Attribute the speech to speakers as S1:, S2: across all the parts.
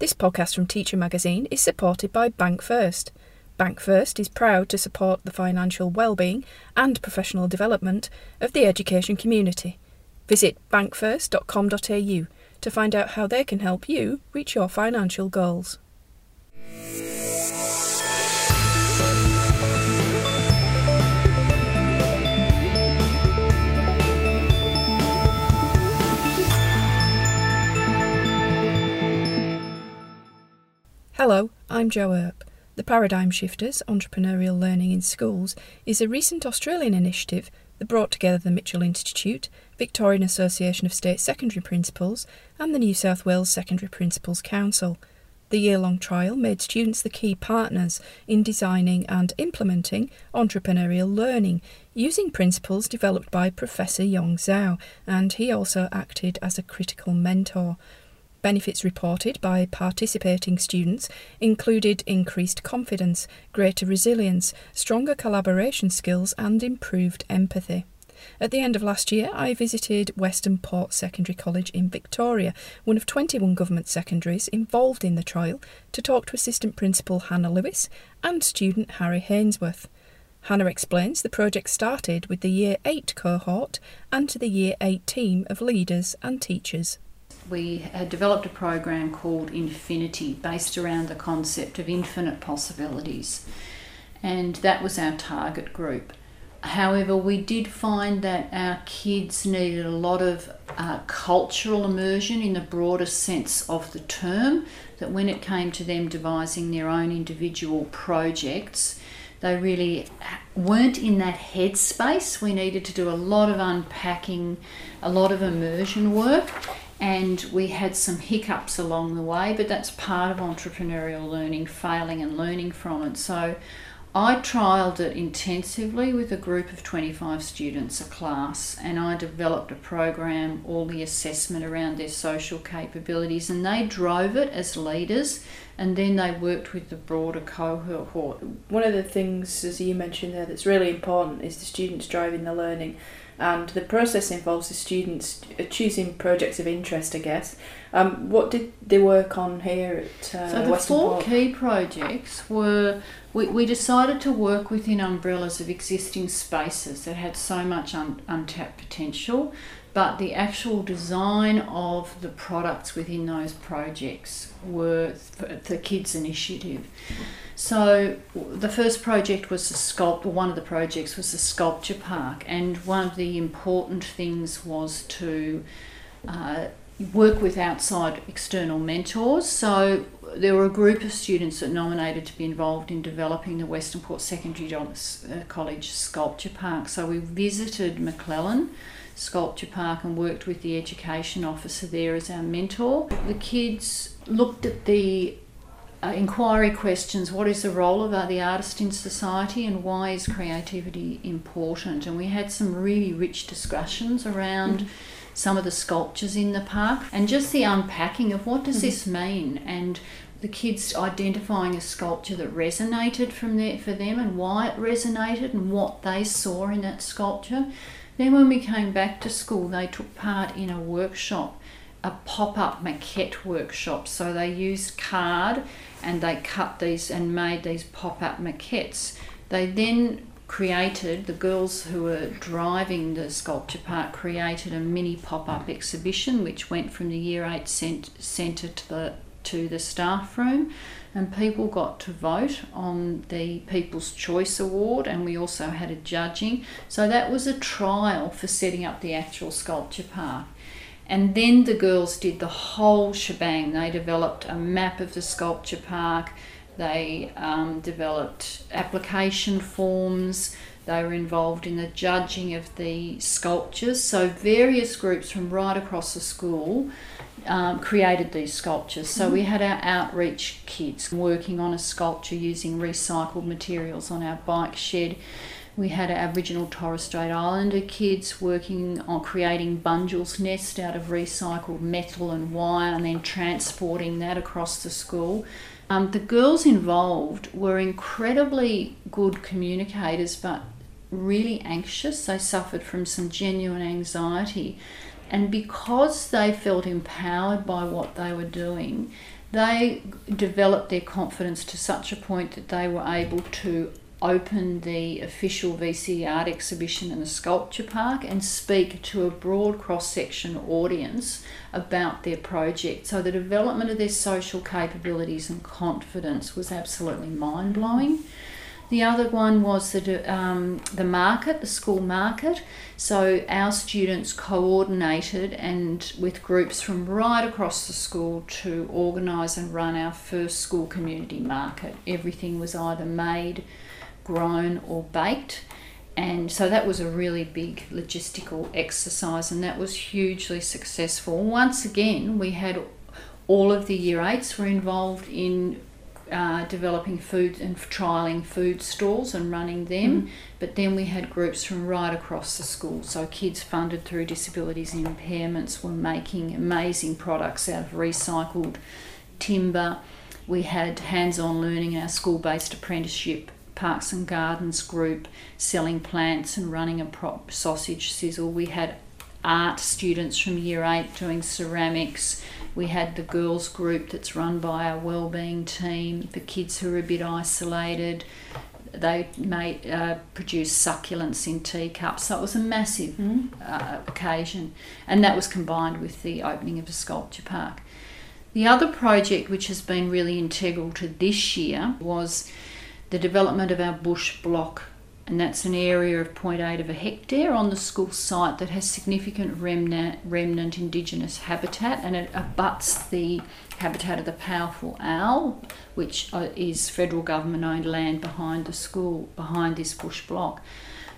S1: This podcast from Teacher Magazine is supported by Bank First. Bank First is proud to support the financial well-being and professional development of the education community. Visit bankfirst.com.au to find out how they can help you reach your financial goals. Hello, I'm Jo Earp. The Paradigm Shifters Entrepreneurial Learning in Schools is a recent Australian initiative that brought together the Mitchell Institute, Victorian Association of State Secondary Principals, and the New South Wales Secondary Principals Council. The year long trial made students the key partners in designing and implementing entrepreneurial learning using principles developed by Professor Yong Zhao, and he also acted as a critical mentor. Benefits reported by participating students included increased confidence, greater resilience, stronger collaboration skills, and improved empathy. At the end of last year, I visited Western Port Secondary College in Victoria, one of 21 government secondaries involved in the trial, to talk to Assistant Principal Hannah Lewis and student Harry Hainsworth. Hannah explains the project started with the Year 8 cohort and to the Year 8 team of leaders and teachers
S2: we had developed a program called Infinity based around the concept of infinite possibilities, and that was our target group. However, we did find that our kids needed a lot of uh, cultural immersion in the broader sense of the term, that when it came to them devising their own individual projects, they really weren't in that headspace. We needed to do a lot of unpacking, a lot of immersion work, and we had some hiccups along the way, but that's part of entrepreneurial learning, failing and learning from it. So I trialled it intensively with a group of 25 students, a class, and I developed a program, all the assessment around their social capabilities, and they drove it as leaders, and then they worked with the broader cohort.
S1: One of the things, as you mentioned there, that's really important is the students driving the learning and the process involves the students choosing projects of interest, I guess. Um, what did they work on here at uh,
S2: So the
S1: Western
S2: four
S1: Port?
S2: key projects were we, we decided to work within umbrellas of existing spaces that had so much un, untapped potential, but the actual design of the products within those projects were th- the kids' initiative. So the first project was the sculpt. One of the projects was the sculpture park, and one of the important things was to uh, work with outside external mentors. So there were a group of students that nominated to be involved in developing the Western Port Secondary uh, College Sculpture Park. So we visited McClelland Sculpture Park and worked with the education officer there as our mentor. The kids looked at the uh, inquiry questions what is the role of the artist in society and why is creativity important and we had some really rich discussions around mm-hmm. some of the sculptures in the park and just the unpacking of what does mm-hmm. this mean and the kids identifying a sculpture that resonated from there for them and why it resonated and what they saw in that sculpture then when we came back to school they took part in a workshop a pop-up maquette workshop. So they used card and they cut these and made these pop-up maquettes. They then created the girls who were driving the sculpture park created a mini pop-up exhibition which went from the year 8 cent- centre to the to the staff room and people got to vote on the People's Choice Award and we also had a judging so that was a trial for setting up the actual sculpture park and then the girls did the whole shebang. They developed a map of the sculpture park, they um, developed application forms, they were involved in the judging of the sculptures. So, various groups from right across the school um, created these sculptures. So, mm-hmm. we had our outreach kids working on a sculpture using recycled materials on our bike shed we had our Aboriginal Torres Strait Islander kids working on creating bundles nest out of recycled metal and wire and then transporting that across the school. Um, the girls involved were incredibly good communicators but really anxious. They suffered from some genuine anxiety. And because they felt empowered by what they were doing, they developed their confidence to such a point that they were able to open the official VC art exhibition in the sculpture park and speak to a broad cross section audience about their project. So the development of their social capabilities and confidence was absolutely mind blowing. The other one was the, um, the market, the school market. So our students coordinated and with groups from right across the school to organise and run our first school community market. Everything was either made, grown, or baked. And so that was a really big logistical exercise, and that was hugely successful. Once again, we had all of the year eights were involved in uh, developing food and trialing food stalls and running them. Mm. But then we had groups from right across the school. So kids funded through disabilities and impairments were making amazing products out of recycled timber. We had hands on learning in our school based apprenticeship Parks and Gardens group selling plants and running a prop sausage sizzle. We had art students from year eight doing ceramics we had the girls group that's run by our wellbeing team for kids who are a bit isolated. They made uh, produce succulents in teacups, so it was a massive mm. uh, occasion, and that was combined with the opening of a sculpture park. The other project, which has been really integral to this year, was the development of our bush block and that's an area of 0.8 of a hectare on the school site that has significant remnant, remnant indigenous habitat and it abuts the habitat of the powerful owl, which uh, is federal government owned land behind the school, behind this bush block.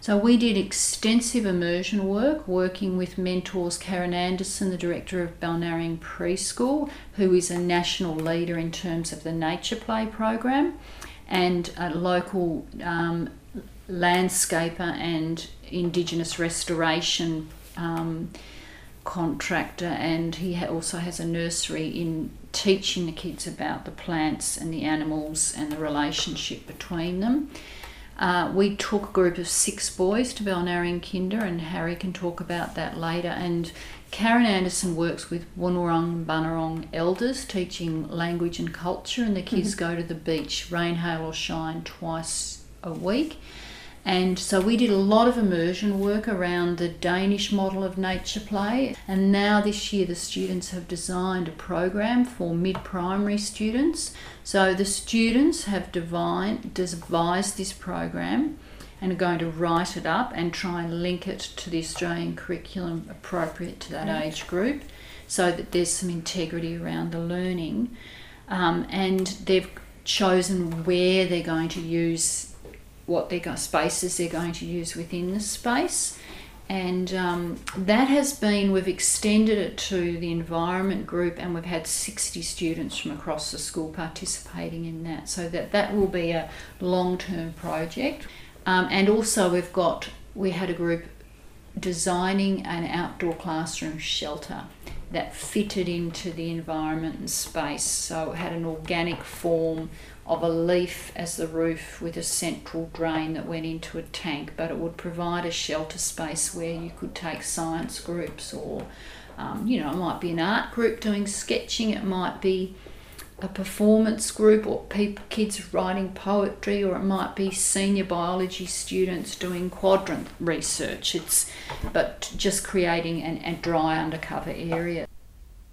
S2: So we did extensive immersion work, working with mentors Karen Anderson, the director of Balnarring Preschool, who is a national leader in terms of the nature play program, and a local um, landscaper and Indigenous restoration um, contractor, and he ha- also has a nursery in teaching the kids about the plants and the animals and the relationship between them. Uh, we took a group of six boys to Balnarring Kinder, and Harry can talk about that later. And Karen Anderson works with Woonwurrung Bunurong elders, teaching language and culture, and the kids mm-hmm. go to the beach, rain, hail, or shine, twice a week. And so we did a lot of immersion work around the Danish model of nature play. And now this year, the students have designed a program for mid primary students. So the students have divine, devised this program and are going to write it up and try and link it to the Australian curriculum appropriate to that right. age group so that there's some integrity around the learning. Um, and they've chosen where they're going to use what they their spaces they're going to use within the space. And um, that has been, we've extended it to the environment group, and we've had 60 students from across the school participating in that. So that, that will be a long term project. Um, and also, we've got, we had a group designing an outdoor classroom shelter that fitted into the environment and space. So it had an organic form of a leaf as the roof with a central drain that went into a tank, but it would provide a shelter space where you could take science groups or, um, you know, it might be an art group doing sketching, it might be a performance group or people, kids writing poetry, or it might be senior biology students doing quadrant research. It's but just creating an, a dry undercover area.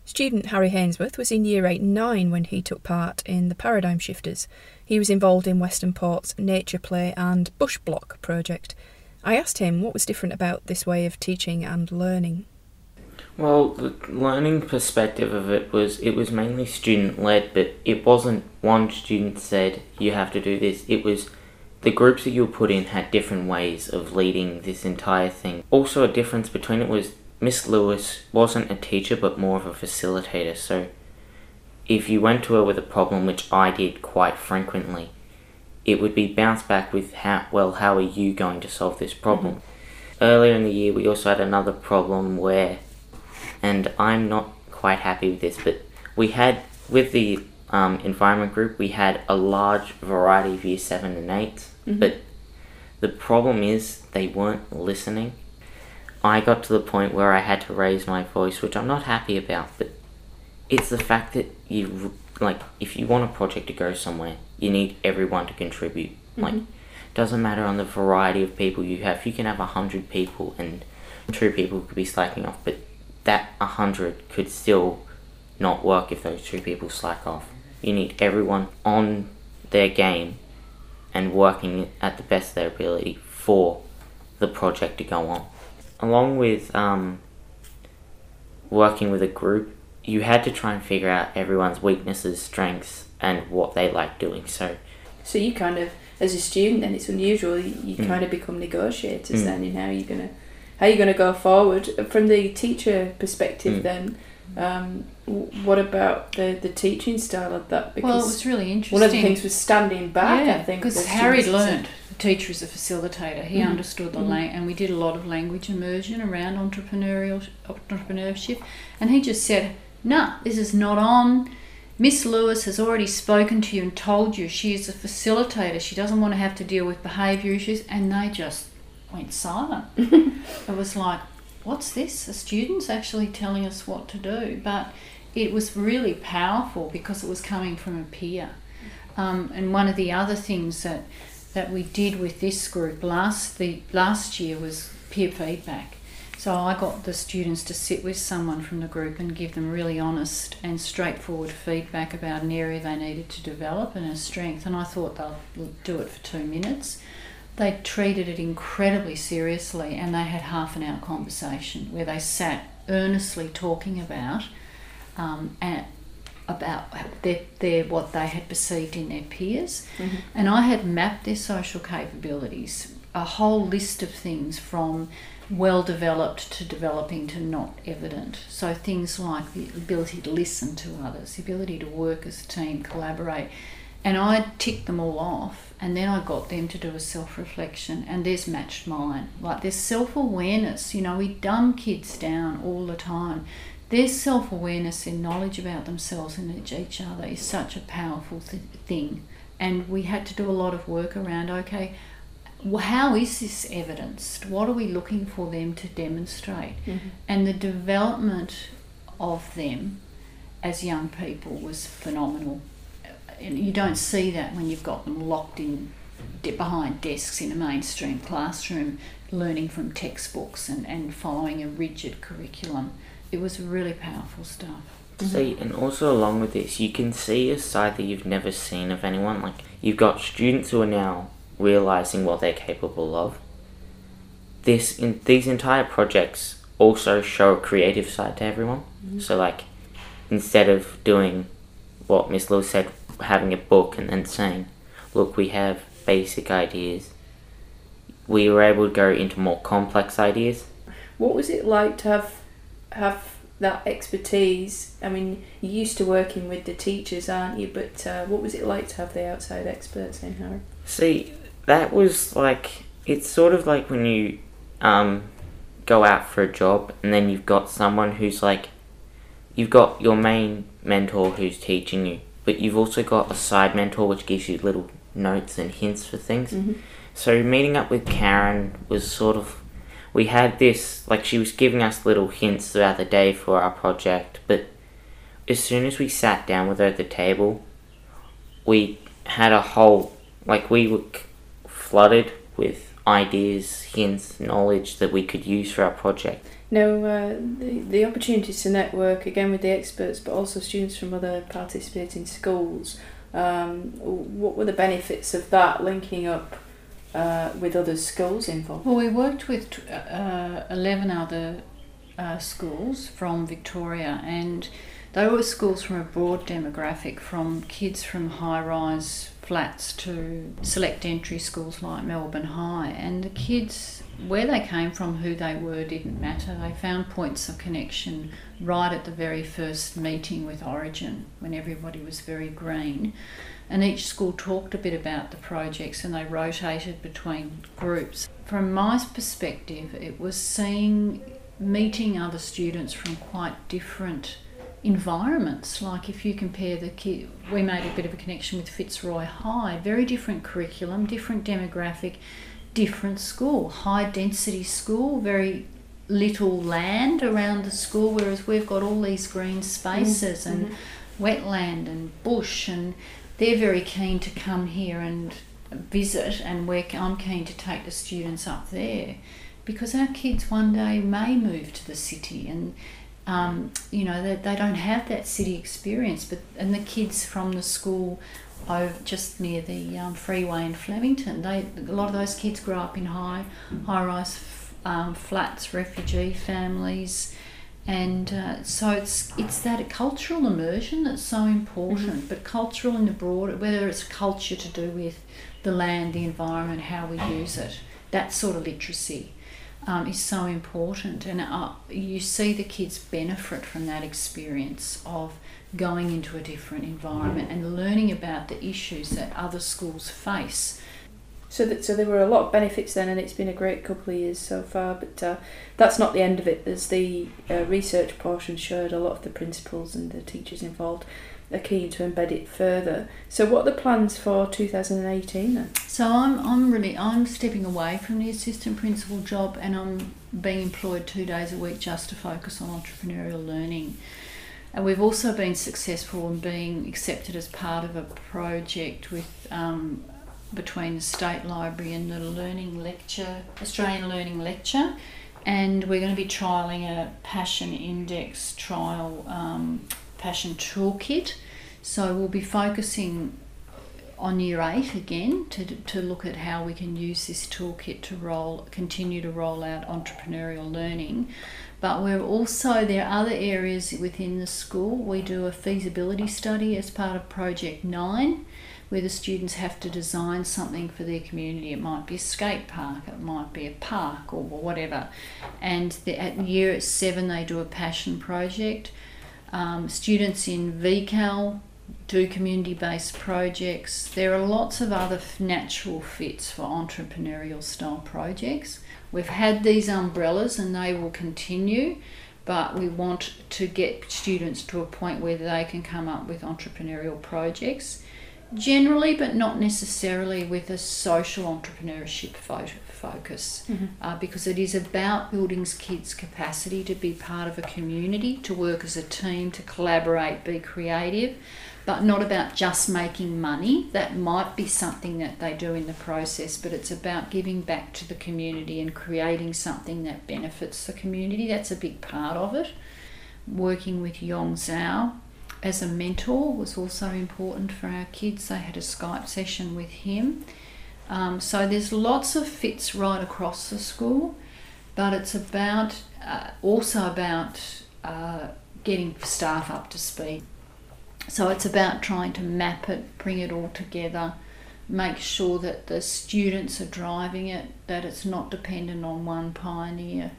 S1: Student Harry Hainsworth was in Year 8 and 9 when he took part in the Paradigm Shifters. He was involved in Western Port's Nature Play and Bush Block project. I asked him what was different about this way of teaching and learning.
S3: Well, the learning perspective of it was it was mainly student led, but it wasn't one student said you have to do this. It was the groups that you were put in had different ways of leading this entire thing. Also, a difference between it was Miss Lewis wasn't a teacher but more of a facilitator, so if you went to her with a problem, which I did quite frequently, it would be bounced back with how well how are you going to solve this problem? Mm-hmm. Earlier in the year we also had another problem where and I'm not quite happy with this, but we had with the um, environment group we had a large variety of year seven and 8 mm-hmm. but the problem is they weren't listening I got to the point where I had to raise my voice, which I'm not happy about, but it's the fact that you like if you want a project to go somewhere, you need everyone to contribute. Mm-hmm. Like doesn't matter on the variety of people you have. You can have a hundred people and two people could be slacking off, but that a hundred could still not work if those two people slack off. You need everyone on their game and working at the best of their ability for the project to go on. Along with um, working with a group, you had to try and figure out everyone's weaknesses, strengths, and what they like doing. So,
S1: So you kind of, as a student, then it's unusual. You, you
S3: Mm.
S1: kind of become negotiators
S3: Mm.
S1: then in how you're gonna, how you're gonna go forward from the teacher perspective.
S3: Mm.
S1: Then, um, w- what about the the teaching style of that? Because
S2: Well, it was really interesting.
S1: one of the things was standing back.
S2: yeah,
S1: I think
S2: because
S1: for
S2: Harry
S1: students to-
S2: learned. Teacher is a facilitator. He
S1: Mhm.
S2: understood the
S1: Mhm.
S2: lang- and we did a lot of language immersion around entrepreneurial entrepreneurship. And he just said, "Nah, this is not on. Miss Lewis has already spoken to you and told you she is a facilitator. She doesn't want to have to deal with behaviour issues." And they just went silent. it was like, "What's this? The students actually telling us what to do?" But it was really powerful because it was coming from a peer. Um, and one of the other things that that we did with this group last the last year was peer feedback. So I got the students to sit with someone from the group and give them really honest and straightforward feedback about an area they needed to develop and a strength. And I thought they'll do it for two minutes. They treated it incredibly seriously and they had half an hour conversation where they sat earnestly talking about um, and about their, their what they had perceived in their peers.
S1: Mhm.
S2: And I had mapped their social capabilities, a whole list of things from well developed to developing to not evident. So things like the ability to listen to others, the ability to work as a team, collaborate. And I ticked them all off, and then I got them to do a self reflection, and theirs matched mine. Like there's self awareness, you know, we dumb kids down all the time. Their self awareness and knowledge about themselves and each each other is such a powerful th- thing. And we had to do a lot of work around okay, well, how is this evidenced? What are we looking for them to demonstrate?
S1: Mhm.
S2: And the development of them as young people was phenomenal. And you don't see that when you've got them locked in behind desks in a mainstream classroom, learning from textbooks and, and following a rigid curriculum. It was really powerful stuff.
S3: See, and also along with this, you can see a side that you've never seen of anyone. Like, you've got students who are now realizing what they're capable of. This in these entire projects also show a creative side to everyone. Mm-hmm. So, like, instead of doing what Miss Lewis said, having a book and then saying, "Look, we have basic ideas," we were able to go into more complex ideas.
S1: What was it like to have have that expertise? I mean, you're used to working with the teachers, aren't you? But uh, what was it like to have the outside experts in, Harry?
S3: See, that was like it's sort of like when you um go out for a job and then you've got someone who's like you've got your main mentor who's teaching you, but you've also got a side mentor which gives you little notes and hints for things.
S1: Mm-hmm.
S3: So meeting up with Karen was sort of we had this like she was giving us little hints throughout the day for our project, but as soon as we sat down with her at the table, we had a whole like we were flooded with ideas, hints, knowledge that we could use for our project.
S1: Now, uh, the, the opportunities to network again with the experts, but also students from other participating schools. Um, what were the benefits of that linking up uh, with other schools involved?
S2: Well, we worked with uh, 11 other uh, schools from Victoria, and they were schools from a broad demographic from kids from high rise flats to select entry schools like Melbourne High. And the kids, where they came from, who they were, didn't matter. They found points of connection right at the very first meeting with Origin when everybody was very green and each school talked a bit about the projects and they rotated between groups. From my perspective, it was seeing meeting other students from quite different environments. Like if you compare the kid, we made a bit of a connection with Fitzroy High, very different curriculum, different demographic, different school, high density school, very little land around the school, whereas we've got all these green spaces mm, and mm-hmm. wetland and bush, and they're very keen to come here and visit, and we're, I'm keen to take the students up there. Because our kids one day may move to the city and um, you know they, they don't have that city experience but and the kids from the school over just near the um, freeway in Flemington they a lot of those kids grow up in high high rise um, flats refugee families and uh, so it's it's that cultural immersion that's so important mm-hmm. but cultural in the broad whether it's culture to do with the land the environment how we use it that sort of literacy um, is so important, and uh, you see the kids benefit from that experience of going into a different environment and learning about the issues that other schools face.
S1: So that so there were a lot of benefits then, and it's been a great couple of years so far. But uh, that's not the end of it. As the uh, research portion showed, a lot of the principals and the teachers involved are keen to embed it further. So, what are the plans for 2018 then?
S2: So, I'm, I'm really I'm stepping away from the assistant principal job and I'm being employed two days a week just to focus on entrepreneurial learning. And we've also been successful in being accepted as part of a project with um, between the State Library and the Learning Lecture, Australian Learning Lecture. And we're going to be trialling a Passion Index trial um, Passion Toolkit. So we'll be focusing on year eight again to, to look at how we can use this toolkit to roll continue to roll out entrepreneurial learning but we're also there are other areas within the school we do a feasibility study as part of project 9 where the students have to design something for their community it might be a skate park it might be a park or whatever and the, at year 7 they do a passion project um, students in VCAL do community based projects. There are lots of other natural fits for entrepreneurial style projects. We've had these umbrellas and they will continue, but we want to get students to a point where they can come up with entrepreneurial projects, generally, but not necessarily with a social entrepreneurship focus mm-hmm. uh, because it is about building kids' capacity to be part of a community, to work as a team, to collaborate, be creative, but not about just making money. That might be something that they do in the process, but it's about giving back to the community and creating something that benefits the community. That's a big part of it. Working with Yong Zhao as a mentor was also important for our kids. They had a Skype session with him um, so there's lots of fits right across the school, but it's about uh, also about uh, getting staff up to speed. So it's about trying to map it, bring it all together, make sure that the students are driving it, that it's not dependent on one pioneer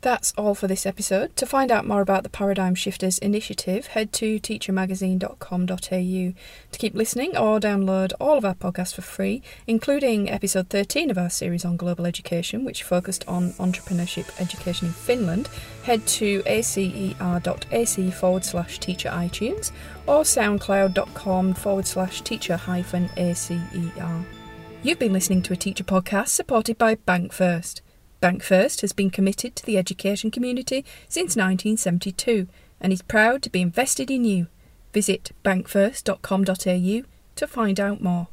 S1: that's all for this episode. To find out more about the Paradigm Shifters initiative, head to teachermagazine.com.au. To keep listening or download all of our podcasts for free, including episode 13 of our series on global education, which focused on entrepreneurship education in Finland, head to acer.ac forward slash teacher iTunes or soundcloud.com forward slash teacher hyphen acer. You've been listening to a teacher podcast supported by Bank First. Bank First has been committed to the education community since 1972 and is proud to be invested in you. Visit bankfirst.com.au to find out more.